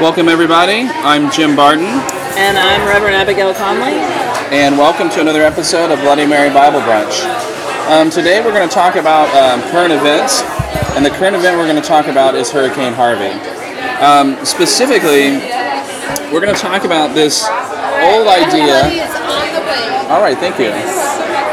Welcome, everybody. I'm Jim Barton, And I'm Reverend Abigail Conley. and welcome to another episode of Bloody Mary Bible Brunch. Um, today, we're going to talk about um, current events, and the current event we're going to talk about is Hurricane Harvey. Um, specifically, we're going to talk about this old idea. All right, thank you.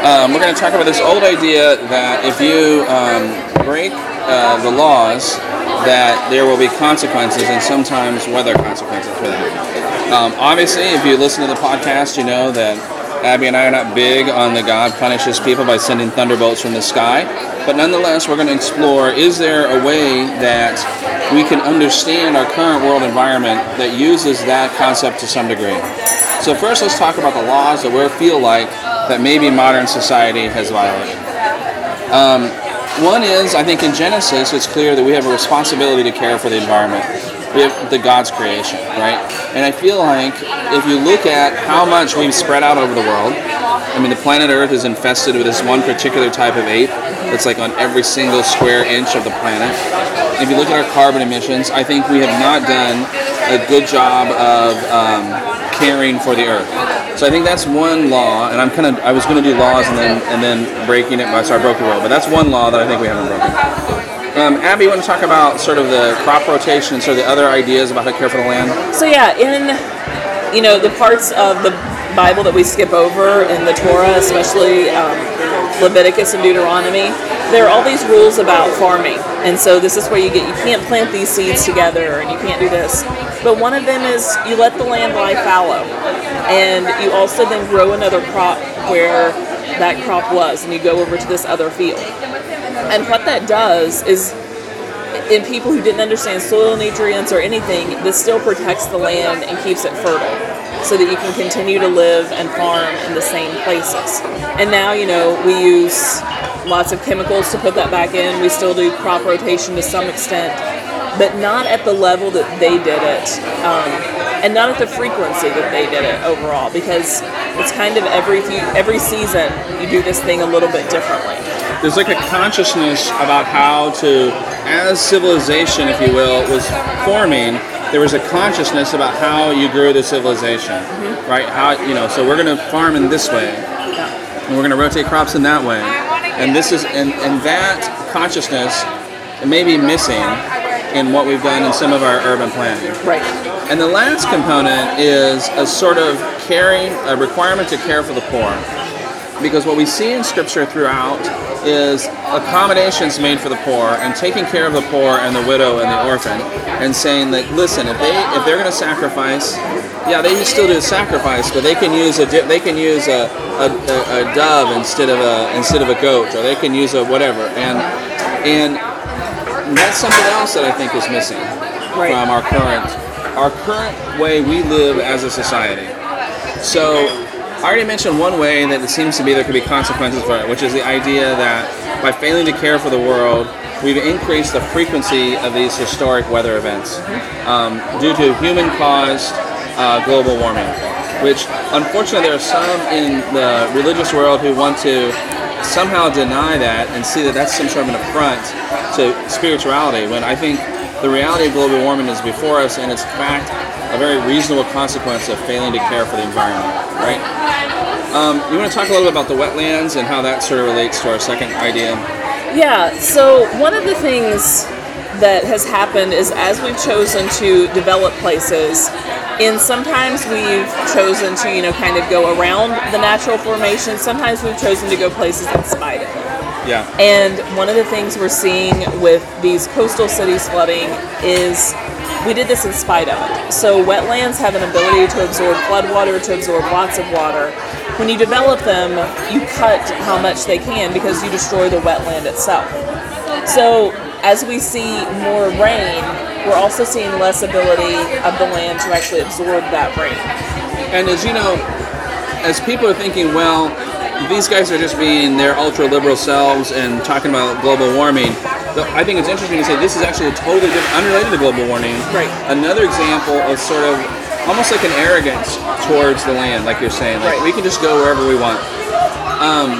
Um, we're going to talk about this old idea that if you um, break uh, the laws, that there will be consequences, and sometimes weather consequences for that. Um, obviously, if you listen to the podcast, you know that Abby and I are not big on the God punishes people by sending thunderbolts from the sky. But nonetheless, we're going to explore is there a way that we can understand our current world environment that uses that concept to some degree? So, first, let's talk about the laws that we feel like that maybe modern society has violated. Um, one is, I think in Genesis, it's clear that we have a responsibility to care for the environment. We have the God's creation, right? And I feel like if you look at how much we've spread out over the world, I mean, the planet Earth is infested with this one particular type of ape that's like on every single square inch of the planet. If you look at our carbon emissions, I think we have not done a good job of um, caring for the Earth. So I think that's one law, and I'm kind of I was going to do laws and then and then breaking it. So I broke the rule, but that's one law that I think we haven't broken. Um, Abby, want to talk about sort of the crop rotation and sort of the other ideas about how to care for the land? So yeah, in you know the parts of the Bible that we skip over in the Torah, especially um, Leviticus and Deuteronomy, there are all these rules about farming, and so this is where you get you can't plant these seeds together and you can't do this. But one of them is you let the land lie fallow, and you also then grow another crop where that crop was, and you go over to this other field. And what that does is in people who didn't understand soil nutrients or anything, this still protects the land and keeps it fertile so that you can continue to live and farm in the same places. And now, you know, we use lots of chemicals to put that back in. We still do crop rotation to some extent, but not at the level that they did it. Um, and not at the frequency that they did it overall, because it's kind of every few, every season you do this thing a little bit differently. There's like a consciousness about how to, as civilization, if you will, was forming. There was a consciousness about how you grew the civilization, right? How you know. So we're going to farm in this way, and we're going to rotate crops in that way, and this is and and that consciousness may be missing in what we've done in some of our urban planning. Right. And the last component is a sort of caring, a requirement to care for the poor. Because what we see in Scripture throughout is accommodations made for the poor and taking care of the poor and the widow and the orphan, and saying that listen, if they if they're going to sacrifice, yeah, they can still do a sacrifice, but they can use a they can use a, a, a dove instead of a instead of a goat, or they can use a whatever, and and that's something else that I think is missing Right. from our current our current way we live as a society. So I already mentioned one way that it seems to be there could be consequences for it, which is the idea that by failing to care for the world, we've increased the frequency of these historic weather events um, due to human-caused uh, global warming. Which, unfortunately, there are some in the religious world who want to somehow deny that and see that that's some sort of an affront to spirituality. When I think the reality of global warming is before us, and it's in fact a very reasonable consequence of failing to care for the environment. Right? Um, you want to talk a little bit about the wetlands and how that sort of relates to our second idea? Yeah, so one of the things that has happened is as we've chosen to develop places, and sometimes we've chosen to, you know, kind of go around the natural formation, sometimes we've chosen to go places in spite of it. Yeah. And one of the things we're seeing with these coastal cities flooding is we did this in spite of it. So wetlands have an ability to absorb floodwater, to absorb lots of water. When you develop them, you cut how much they can because you destroy the wetland itself. So as we see more rain, we're also seeing less ability of the land to actually absorb that rain. And as you know, as people are thinking, well, these guys are just being their ultra liberal selves and talking about global warming. But I think it's interesting to say this is actually a totally different, unrelated to global warming. Right. Another example of sort of almost like an arrogance towards the land, like you're saying. Like Right. we can just go wherever we want. Um,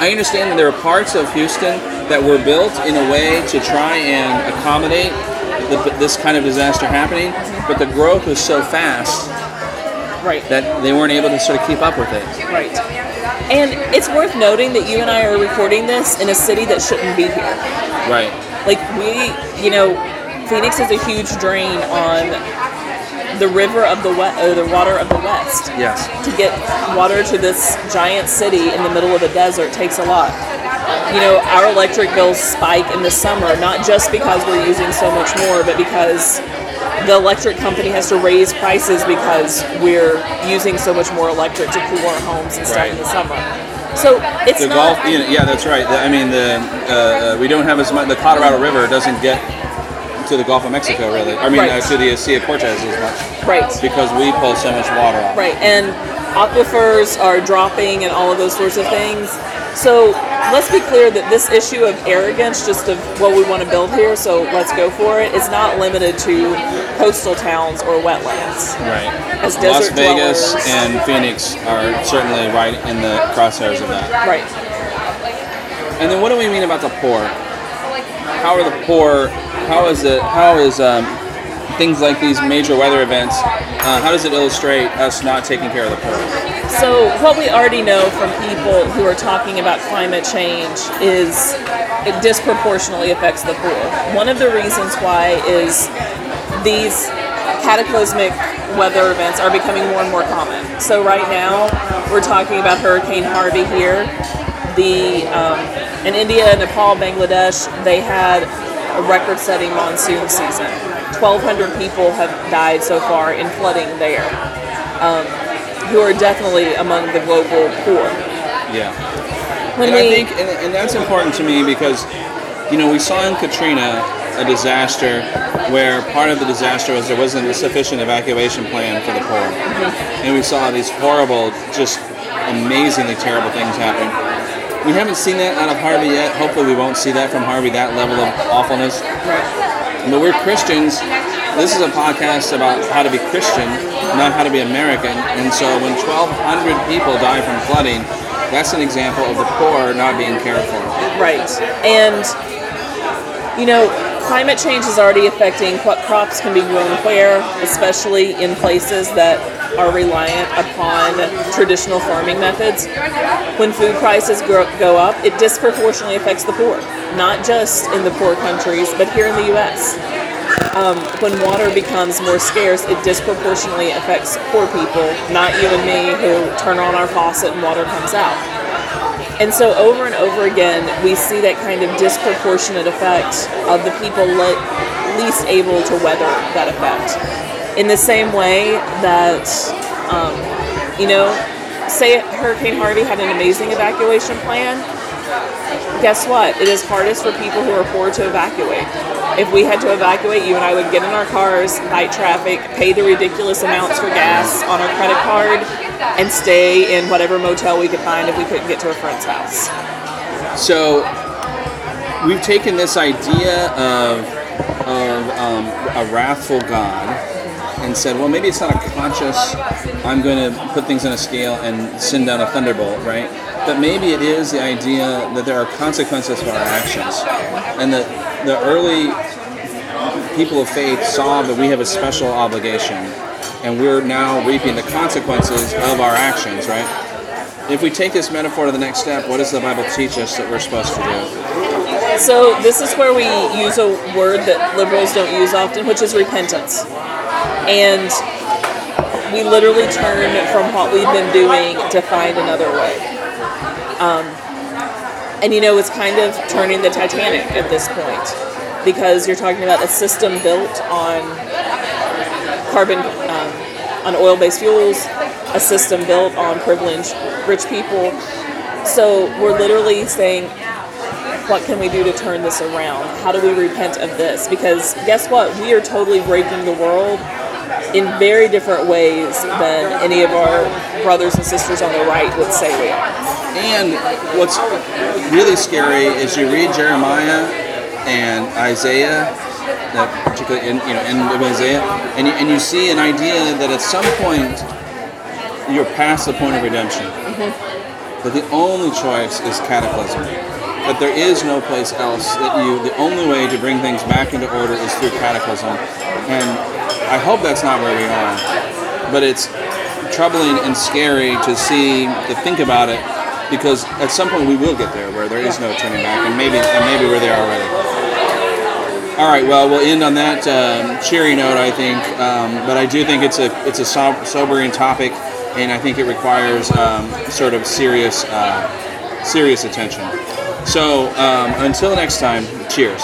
I understand that there are parts of Houston that were built in a way to try and accommodate the, this kind of disaster happening, but the growth was so fast Right. that they weren't able to sort of keep up with it. Right. And it's worth noting that you and I are recording this in a city that shouldn't be here. Right. Like we, you know, Phoenix is a huge drain on the river of the west, or the water of the west. Yes. To get water to this giant city in the middle of the desert takes a lot. You know, our electric bills spike in the summer, not just because we're using so much more, but because the electric company has to raise prices because we're using so much more electric to cool our homes and stuff Right. in the summer. So it's The not. Gulf, you know, yeah, that's right. I mean, the uh, uh, we don't have as much. The Colorado River doesn't get to the Gulf of Mexico really. I mean, Right. uh, to the Sea of Cortez as much right. because we pull so much water off. Right, and aquifers are dropping and all of those sorts of things. So let's be clear that this issue of arrogance, just of what we want to build here, so let's go for it, is not limited to coastal towns or wetlands. Right. As Las desert Vegas dwellers. and Phoenix are certainly right in the crosshairs of that. Right. And then what do we mean about the poor? How are the poor? How is it? How is um, things like these major weather events? Uh, how does it illustrate us not taking care of the poor? So, what we already know from people who are talking about climate change is it disproportionately affects the poor. One of the reasons why is these cataclysmic weather events are becoming more and more common. So, right now, we're talking about Hurricane Harvey here. The um, in India, Nepal, Bangladesh, they had a record-setting monsoon season. 1,200 people have died so far in flooding there who are definitely among the global poor. Yeah. When and we, I think, and, and that's important to me because, you know, we saw in Katrina a disaster where part of the disaster was there wasn't a sufficient evacuation plan for the poor, and we saw these horrible, just amazingly terrible things happen. We haven't seen that out of Harvey yet. Hopefully, we won't see that from Harvey. That level of awfulness. But we're Christians. This is a podcast about how to be Christian, not how to be American. And so when 1,200 people die from flooding, that's an example of the poor not being cared for. right, and you know, climate change is already affecting what crops can be grown where, especially in places that are reliant upon traditional farming methods. When food prices go up, it disproportionately affects the poor, not just in the poor countries, but here in the U.S. Um, when water becomes more scarce, it disproportionately affects poor people, not you and me who turn on our faucet and water comes out. And so over and over again, we see that kind of disproportionate effect of the people le- least able to weather that effect. In the same way that, um, you know, say Hurricane Harvey had an amazing evacuation plan, guess what? It is hardest for people who are poor to evacuate. If we had to evacuate, you and I would get in our cars, fight traffic, pay the ridiculous amounts for gas on our credit card, and stay in whatever motel we could find if we couldn't get to a friend's house. So we've taken this idea of, of um, a wrathful God and said, well, maybe it's not a conscious, I'm going to put things on a scale and send down a thunderbolt, right? But maybe it is the idea that there are consequences for our actions. And that the early people of faith saw that we have a special obligation and we're now reaping the consequences of our actions, right? If we take this metaphor to the next step, what does the Bible teach us that we're supposed to do? So this is where we use a word that liberals don't use often, which is repentance. And we literally turn from what we've been doing to find another way. Um, and you know, it's kind of turning the Titanic at this point because you're talking about a system built on carbon, um, on oil-based fuels, a system built on privileged rich people. So we're literally saying, what can we do to turn this around? How do we repent of this? Because guess what? We are totally breaking the world in very different ways than any of our brothers and sisters on the right would say we are. And what's really scary is you read Jeremiah and Isaiah, that particularly in you know in Isaiah, and you, and you see an idea that at some point you're past the point of redemption. Mm-hmm. But the only choice is cataclysm. that there is no place else that you. The only way to bring things back into order is through cataclysm, and I hope that's not where we are. But it's troubling and scary to see to think about it because at some point we will get there where there is no turning back, and maybe and maybe we're there already. All right, well, we'll end on that um, cheery note, I think. Um, but I do think it's a it's a so- sobering topic, and I think it requires um, sort of serious uh, serious attention. So um, until next time, cheers.